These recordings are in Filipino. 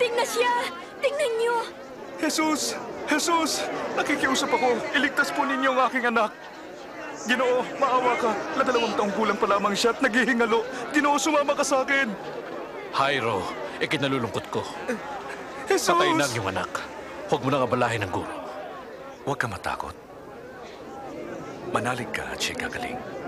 Dumating na siya! Tingnan niyo! Jesus! Jesus! Nakikiusap ako. Iligtas po ninyo ang aking anak. Ginoo, maawa ka. Ladalawang taong gulang pa lamang siya at naghihingalo. Ginoo, sumama ka sa akin. Jairo, ikinalulungkot ko. Jesus! Patay na ang iyong anak. Huwag mo nang abalahin ng guro. Huwag ka matakot. Manalig ka at siya'y gagaling.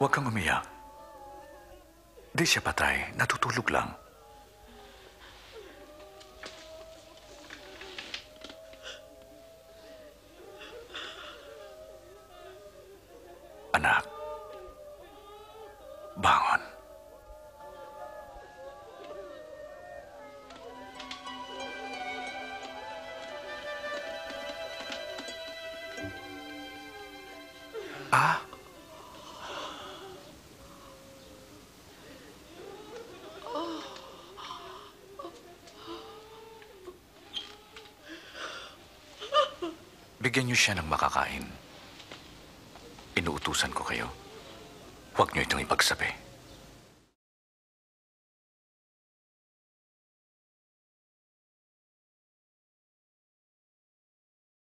Huwag kang umiyak. Di siya patay. Natutulog lang. Anak. Bangon. Ah? Bigyan niyo siya ng makakain. Inuutusan ko kayo. Huwag niyo itong ipagsabi.